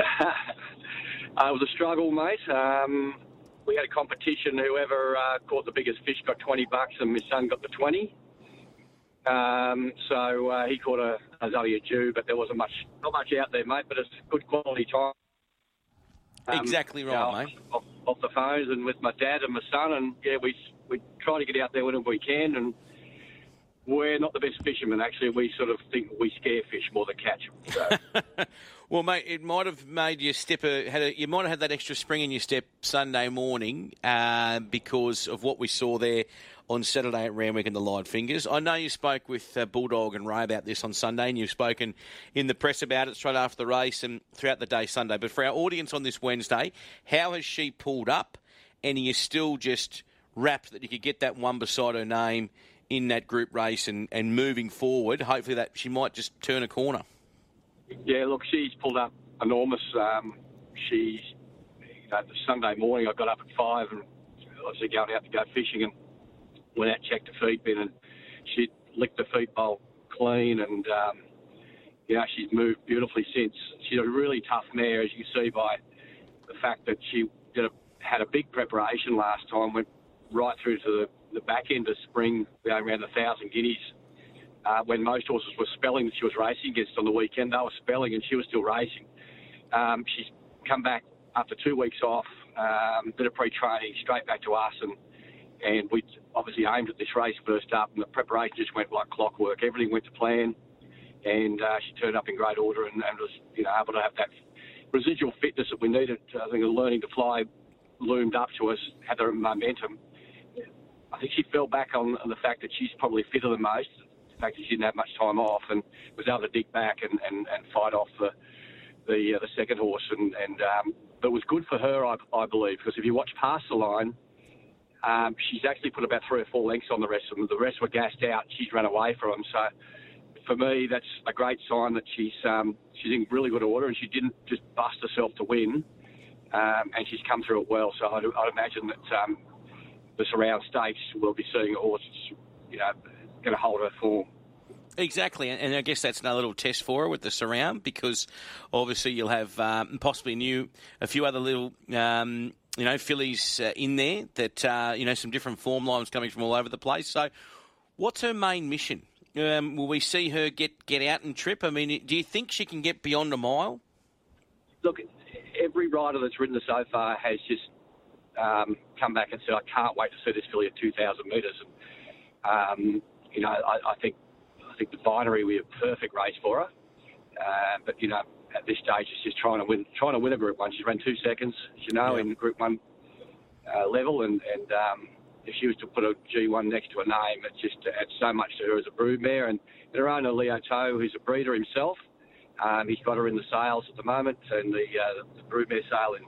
uh, it was a struggle, mate. Um, we had a competition. Whoever uh, caught the biggest fish got 20 bucks, and my son got the 20. Um, so uh, he caught a, a only Jew, but there wasn't much, not much out there, mate. But it's good quality time. Um, exactly right, you know, mate. Off, off the phones and with my dad and my son, and yeah, we we try to get out there whenever we can, and we're not the best fishermen. Actually, we sort of think we scare fish more than catch them. So. Well, mate, it might have made you step a, had a, you might have had that extra spring in your step Sunday morning uh, because of what we saw there on Saturday at Randwick and the Light Fingers. I know you spoke with uh, Bulldog and Ray about this on Sunday, and you've spoken in the press about it straight after the race and throughout the day Sunday. But for our audience on this Wednesday, how has she pulled up? And are you still just wrapped that you could get that one beside her name in that group race and, and moving forward? Hopefully, that she might just turn a corner. Yeah, look, she's pulled up enormous. Um, she's, you know, the Sunday morning I got up at five and obviously going out to go fishing and went out checked the feed bin and she licked the feed bowl clean and, um, you know, she's moved beautifully since. She's a really tough mare, as you see by the fact that she did a, had a big preparation last time, went right through to the, the back end of spring, going around a thousand guineas uh, when most horses were spelling that she was racing against on the weekend. They were spelling and she was still racing. Um, she's come back after two weeks off, um, bit of pre-training, straight back to us, and and we obviously aimed at this race first up, and the preparation just went like clockwork. Everything went to plan, and uh, she turned up in great order and, and was you know able to have that residual fitness that we needed. I think the learning to fly loomed up to us, had the momentum. I think she fell back on, on the fact that she's probably fitter than most fact that she didn't have much time off and was able to dig back and, and, and fight off the the, uh, the second horse. And, and um, but it was good for her, I, I believe, because if you watch past the line, um, she's actually put about three or four lengths on the rest of them. The rest were gassed out. She's run away from them. So for me, that's a great sign that she's um, she's in really good order and she didn't just bust herself to win. Um, and she's come through it well. So I'd, I'd imagine that um, the surround stakes will be seeing a horse, you know, going to hold her form. Exactly, and I guess that's another little test for her with the surround because obviously you'll have um, possibly new a few other little um, you know fillies uh, in there that uh, you know some different form lines coming from all over the place. So, what's her main mission? Um, will we see her get get out and trip? I mean, do you think she can get beyond a mile? Look, every rider that's ridden her so far has just um, come back and said, "I can't wait to see this filly at 2,000 metres." And um, you know, I, I think I think the Vinery would be a perfect race for her. Uh, but you know, at this stage, she's just trying to win, trying to win a Group One. She's run two seconds, you know, yeah. in Group One uh, level, and and um, if she was to put a G1 next to a name, it just adds so much to her as a broodmare. And, and her owner Leo Toe, who's a breeder himself, um, he's got her in the sales at the moment, and the, uh, the broodmare sale in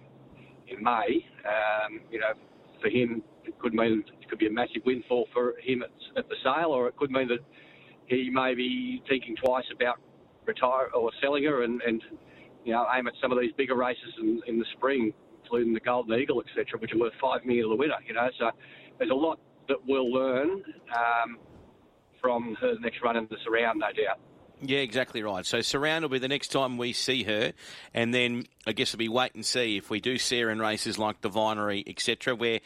in May. Um, you know, for him, it could mean it could be a massive windfall for him at, at the sale, or it could mean that he may be thinking twice about retire or selling her and, and you know aim at some of these bigger races in, in the spring, including the Golden Eagle, etc., which are worth five million to the winner. You know, so there's a lot that we'll learn um, from her next run in the surround, no doubt. Yeah, exactly right. So Surround will be the next time we see her, and then I guess it'll be wait and see if we do see her in races like the Vinery, etc. Where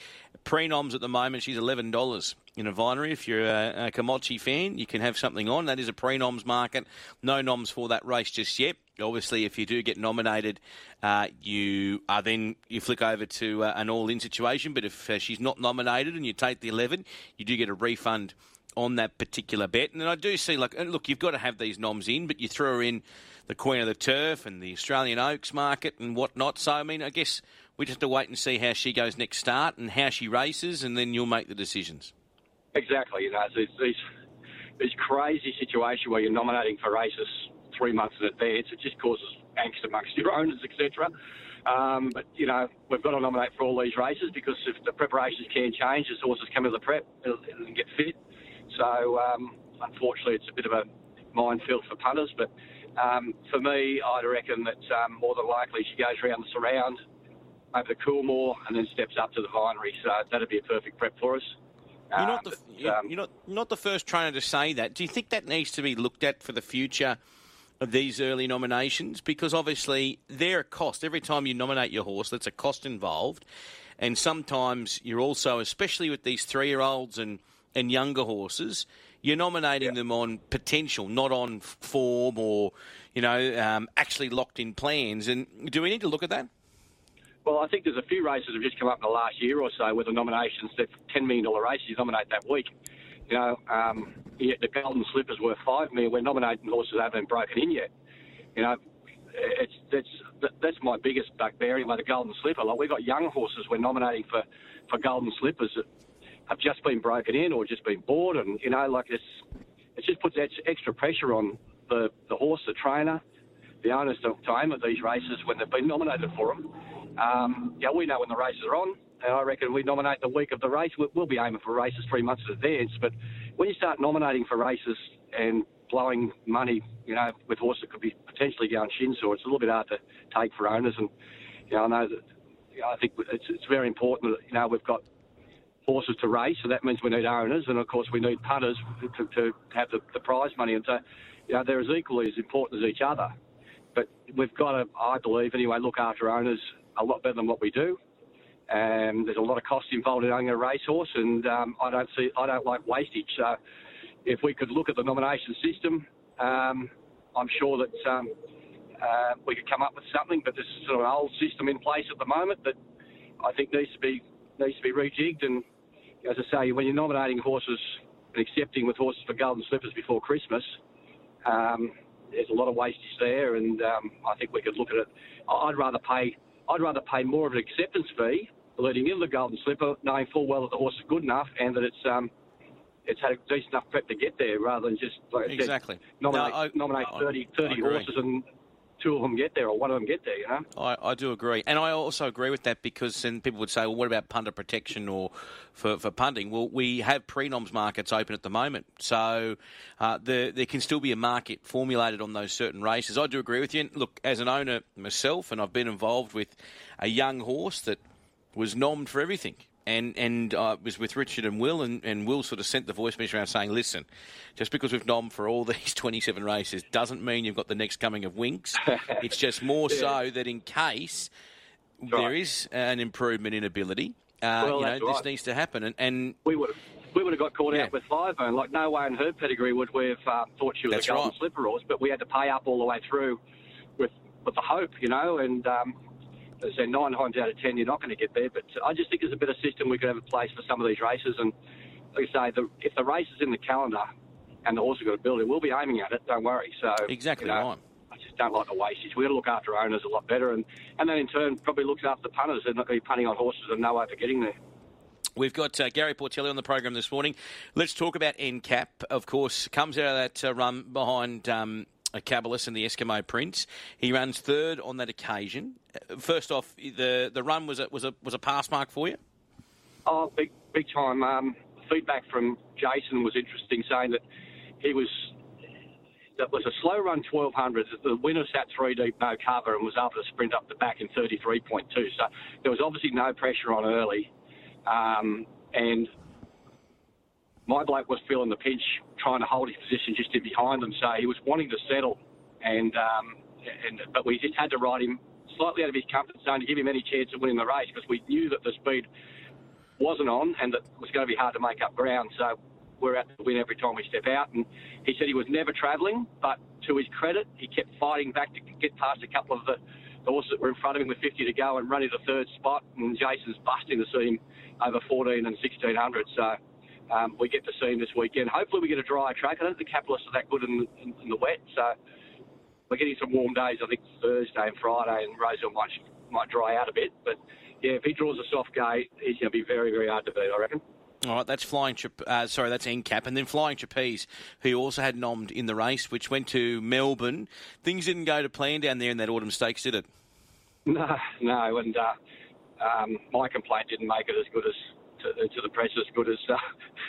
pre-noms at the moment she's eleven dollars in a Vinery. If you're a, a fan, you can have something on. That is a pre-noms market. No noms for that race just yet. Obviously, if you do get nominated, uh, you are then you flick over to uh, an all-in situation. But if uh, she's not nominated and you take the eleven, you do get a refund on that particular bet. And I do see, like, look, you've got to have these noms in, but you throw her in the Queen of the Turf and the Australian Oaks market and whatnot. So, I mean, I guess we just have to wait and see how she goes next start and how she races, and then you'll make the decisions. Exactly. You know, it's these, crazy situation where you're nominating for races three months in advance. It just causes angst amongst your owners, etc. Um, but you know, we've got to nominate for all these races because if the preparations can change as horses come to the prep and get fit, so um, unfortunately, it's a bit of a minefield for punters. But um, for me, I'd reckon that um, more than likely she goes around the surround over the Coolmore and then steps up to the Vinery. So that'd be a perfect prep for us. You're not, the, but, um, you're not, not the first trainer to say that. Do you think that needs to be looked at for the future of these early nominations because obviously they're a cost. Every time you nominate your horse, that's a cost involved. And sometimes you're also, especially with these three year olds and, and younger horses, you're nominating yeah. them on potential, not on form or, you know, um, actually locked in plans. And do we need to look at that? Well, I think there's a few races that have just come up in the last year or so where the nominations, that $10 million races you nominate that week. You know, um, yeah, the Golden Slipper's worth five million. We're nominating horses that haven't been broken in yet. You know, it's that's that's my biggest bugbear anyway. The Golden Slipper. Like we've got young horses we're nominating for for Golden Slippers have just been broken in or just been bought, and you know, like it's it just puts extra pressure on the the horse, the trainer, the owners to, to aim at these races when they've been nominated for them. Um, yeah, we know when the races are on, and I reckon we nominate the week of the race. We'll be aiming for races three months in advance, but when you start nominating for races and blowing money, you know, with horses that could be potentially going shin sore, it's a little bit hard to take for owners. And you know, I know that you know, I think it's, it's very important that you know we've got horses to race, so that means we need owners, and of course we need punters to, to have the, the prize money. And so, you know, they're as equally as important as each other. But we've got to, I believe, anyway, look after owners a lot better than what we do. Um, there's a lot of cost involved in owning a racehorse, and um, I don't see, I don't like wastage. So, if we could look at the nomination system, um, I'm sure that um, uh, we could come up with something. But there's sort of an old system in place at the moment that I think needs to be needs to be rejigged. And as I say, when you're nominating horses and accepting with horses for golden slippers before Christmas, um, there's a lot of wastage there, and um, I think we could look at it. I'd rather pay I'd rather pay more of an acceptance fee leading into the Golden Slipper, knowing full well that the horse is good enough and that it's um, it's had a decent enough prep to get there, rather than just like exactly said, nominate, no, I, nominate 30, 30 horses and two of them get there or one of them get there. You know, I, I do agree, and I also agree with that because then people would say, well, what about punter protection or for, for punting? Well, we have prenoms markets open at the moment, so uh, the, there can still be a market formulated on those certain races. I do agree with you. Look, as an owner myself, and I've been involved with a young horse that was nommed for everything. And and uh, was with Richard and Will, and, and Will sort of sent the voice message around saying, "Listen, just because we've nommed for all these 27 races doesn't mean you've got the next coming of Winks. it's just more yeah. so that in case that's there right. is an improvement in ability, uh, well, you know, this right. needs to happen. And, and we would have, we would have got caught yeah. out with five bone. Like no way in her pedigree would we have uh, thought she was That's a golden right. slipper horse, but we had to pay up all the way through with with the hope, you know, and um, as I say, nine times out of ten, you're not going to get there. But I just think there's a better system we could have in place for some of these races. And like I say, the, if the race is in the calendar and the horse has got ability, we'll be aiming at it. Don't worry. So exactly you know, right. I just don't like the wastage. We've got to look after owners a lot better, and and then in turn probably looks after the punters. They're not going to be punting on horses and no way for getting there. We've got uh, Gary Portelli on the program this morning. Let's talk about NCAP. Of course, comes out of that uh, run behind um, a Cabalist and the Eskimo Prince. He runs third on that occasion. Uh, first off, the the run was a, was a was a pass mark for you. Oh, big big time. Um, feedback from Jason was interesting, saying that he was that was a slow run 1200. The winner sat three deep, no cover, and was able to sprint up the back in 33.2. So there was obviously no pressure on early, um, and my bloke was feeling the pinch, trying to hold his position just in behind them. So he was wanting to settle, and um, and but we just had to ride him slightly out of his comfort zone to give him any chance of winning the race because we knew that the speed wasn't on and that it was going to be hard to make up ground. So we're out to win every time we step out. And he said he was never travelling, but to his credit, he kept fighting back to get past a couple of the, the horses that were in front of him with 50 to go and run running the third spot. And Jason's busting to see him over 14 and 1600. So um, we get to see him this weekend. Hopefully, we get a dry track. I don't think the Capitalists are that good in, in, in, the wet, so we're getting some warm days. I think Thursday and Friday, and Rosehill might might dry out a bit. But yeah, if he draws a soft gate, he's going to be very very hard to beat. I reckon. All right, that's flying. Uh, sorry, that's NCAP, and then flying trapeze, who also had nommed in the race, which went to Melbourne. Things didn't go to plan down there in that autumn stakes, did it? No, no, and uh, um, my complaint didn't make it as good as to, to the press as good as, uh,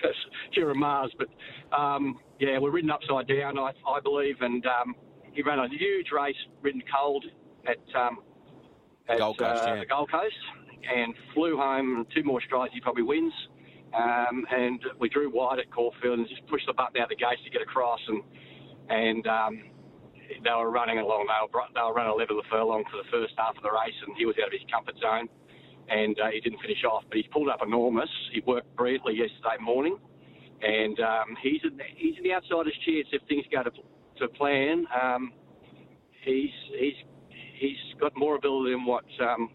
as Ciaron Maher's. But um, yeah, we're ridden upside down, I, I believe, and um, he ran a huge race, ridden cold at, um, at Gold Coast, uh, yeah. the Gold Coast, and flew home. Two more strides, he probably wins. Um, and we drew wide at Caulfield and just pushed the button out of the gates to get across, and and um, they were running along. They were, they were running 11 furlong for the first half of the race, and he was out of his comfort zone, and uh, he didn't finish off. But he's pulled up enormous. He worked brilliantly yesterday morning, and um, he's in, he's the outsider's chance if things go to, to plan. Um, he's he's he's got more ability than what um,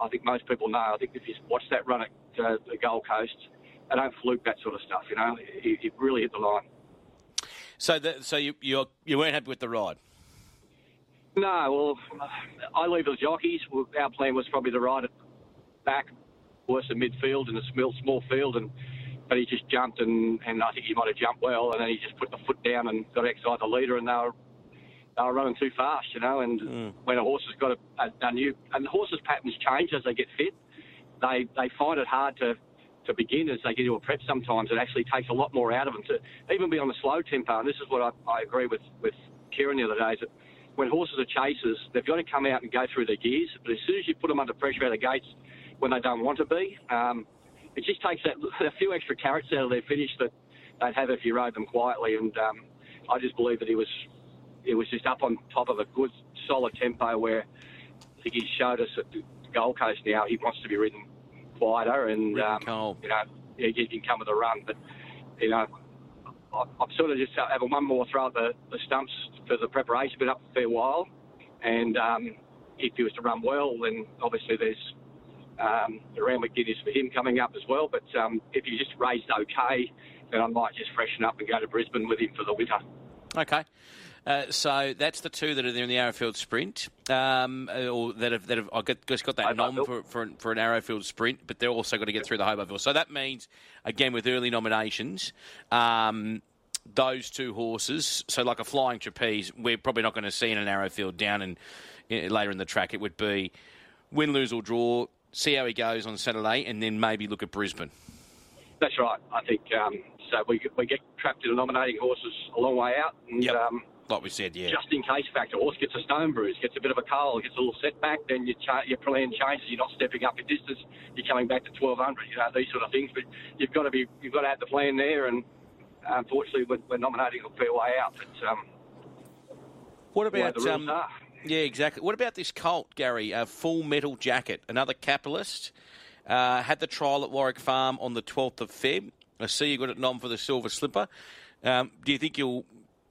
I think most people know. I think if you watch that run at uh, the Gold Coast, they don't fluke that sort of stuff. You know, he, he really hit the line. So, the, so you you you weren't happy with the ride? No, well, I leave the jockeys. Our plan was probably to ride it back, worse than midfield in a small small field, and but he just jumped and and I think he might have jumped well, and then he just put the foot down and got outside the leader, and they were they were running too fast, you know. And mm. when a horse has got a, a, a new and the horses' patterns change as they get fit, they they find it hard to to begin as they get into a prep sometimes. It actually takes a lot more out of them to even be on the slow tempo. And this is what I, I agree with, with Ciaron the other day, is that when horses are chasers, they've got to come out and go through their gears. But as soon as you put them under pressure out of the gates when they don't want to be, um, it just takes that a few extra carrots out of their finish that they'd have if you rode them quietly. And um, I just believe that he was it was just up on top of a good solid tempo where I think he showed us at the Gold Coast now he wants to be ridden quieter, and um, you know he can come with a run. But you know, I'm sort of just having one more throw at the, the stumps for the preparation. Been up for a fair while, and um, if he was to run well, then obviously there's um, Randwick Guineas for him coming up as well. But um, if he just raised okay, then I might just freshen up and go to Brisbane with him for the winter. Okay. Uh, so that's the two that are there in the Arrowfield Sprint, um, uh, or that have that have I just got that nom for, for, for an Arrowfield Sprint, but they're also got to get through the Hobartville. So that means again with early nominations. Um, those two horses, so like a flying trapeze, we're probably not going to see in an Arrowfield down and later in the track. It would be win, lose or draw. See how he goes on Saturday, and then maybe look at Brisbane. That's right. I think um, so. We we get trapped in nominating horses a long way out, and yep. um, like we said, yeah. Just in case factor. Horse gets a stone bruise, gets a bit of a cold, gets a little setback, then your, cha- your plan changes. You're not stepping up in distance. You're coming back to 1200. You know these sort of things. But you've got to be you've got to have the plan there. And unfortunately, we're, we're nominating a fair way out. But um, what about um, yeah, exactly. What about this Colt, Gary? A full metal jacket, another capitalist. Uh, had the trial at Warwick Farm on the 12th of Feb. I see you got it nom for the Silver Slipper. Um, do you think you'll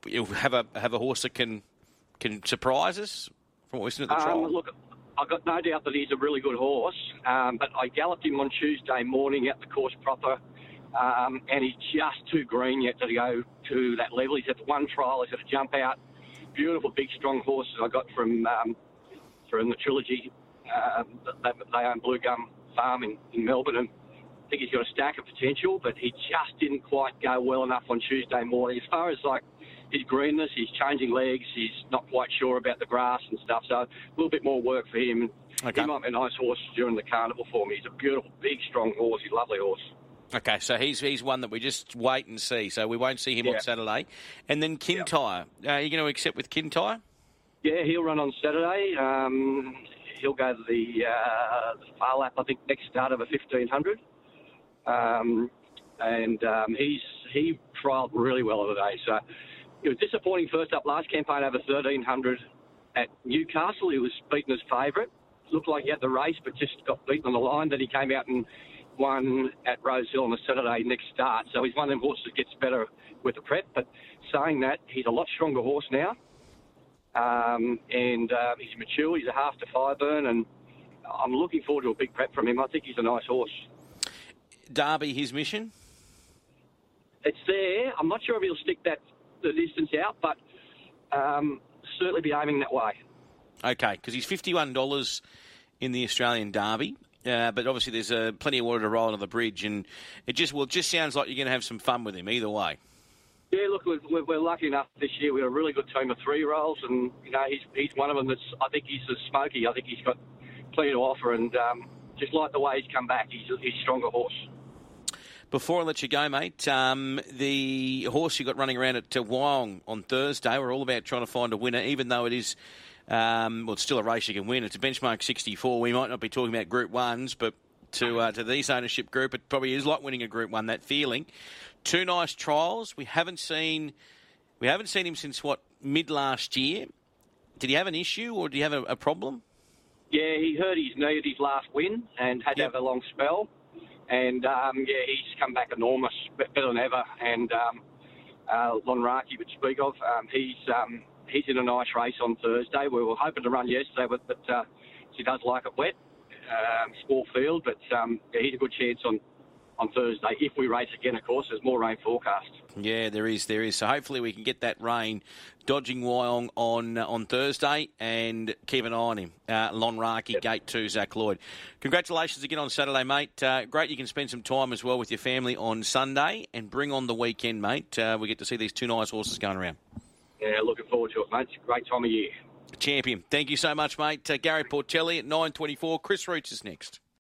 you'll have a have a horse that can can surprise us from what we've seen at the um, trial? Look, I've got no doubt that he's a really good horse, um, but I galloped him on Tuesday morning at the course proper, um, and he's just too green yet to go to that level. He's at the one trial, he's at a jump out. Beautiful, big, strong horses I got from um, from the trilogy. Uh, they, they own Blue Gum Farm in, in Melbourne, and I think he's got a stack of potential, but he just didn't quite go well enough on Tuesday morning. As far as like his greenness, he's changing legs, he's not quite sure about the grass and stuff. So a little bit more work for him. Okay. He might be a nice horse during the carnival for me. He's a beautiful, big, strong horse. He's a lovely horse. Okay, so he's he's one that we just wait and see. So we won't see him yeah. on Saturday. And then Kintyre. Yeah. Uh, are you going to accept with Kintyre? Yeah, he'll run on Saturday. Um, he'll go to the, uh, the Phar Lap, I think, next start of a 1500. Um, and um, he's he trialled really well today. So it was disappointing first up last campaign over 1300 at Newcastle. He was beaten as favourite. Looked like he had the race, but just got beaten on the line. Then he came out and won at Rosehill on the Saturday next start. So he's one of them horses that gets better with the prep. But saying that, he's a lot stronger horse now. Um, and uh, he's mature. He's a half to five burn, and I'm looking forward to a big prep from him. I think he's a nice horse. Derby, his mission? It's there. I'm not sure if he'll stick that the distance out, but um, certainly be aiming that way. Okay, because he's fifty-one dollars in the Australian Derby. Uh, but obviously, there's uh, plenty of water to roll under the bridge, and it just well, it just sounds like you're going to have some fun with him either way. Yeah, look, we're, we're lucky enough this year. We have a really good team of three-year-olds, and you know he's he's one of them. That's I think he's a smoky. I think he's got plenty to offer, and um, just like the way he's come back, he's he's a stronger horse. Before I let you go, mate, um, the horse you got running around at Wyong on Thursday, we're all about trying to find a winner, even though it is, um, well, it's still a race you can win. It's a benchmark 64. We might not be talking about Group 1s, but to, uh, to this ownership group, it probably is like winning a Group 1, that feeling. Two nice trials. We haven't seen... We haven't seen him since what mid last year. Did he have an issue or did he have a, a problem? Yeah, he hurt his knee at his last win and had Yep. to have a long spell. And um, yeah, he's come back enormous, better than ever. And um, uh, Lonraki would speak of. Um, he's um, he's in a nice race on Thursday. We were hoping to run yesterday, but, but uh, he does like it wet, um, small field. But um, yeah, he's a good chance on on Thursday if we race again. Of course, there's more rain forecast. Yeah, there is, there is. So hopefully we can get that rain dodging Wyong on uh, on Thursday and keep an eye on him. Uh, Lonraki, Gate 2, Zac Lloyd. Congratulations again on Saturday, mate. Uh, great you can spend some time as well with your family on Sunday and bring on the weekend, mate. Uh, we get to see these two nice horses going around. Yeah, looking forward to it, mate. Great time of year. Champion. Thank you so much, mate. Uh, Gary Portelli at 9.24. Chris Roots is next.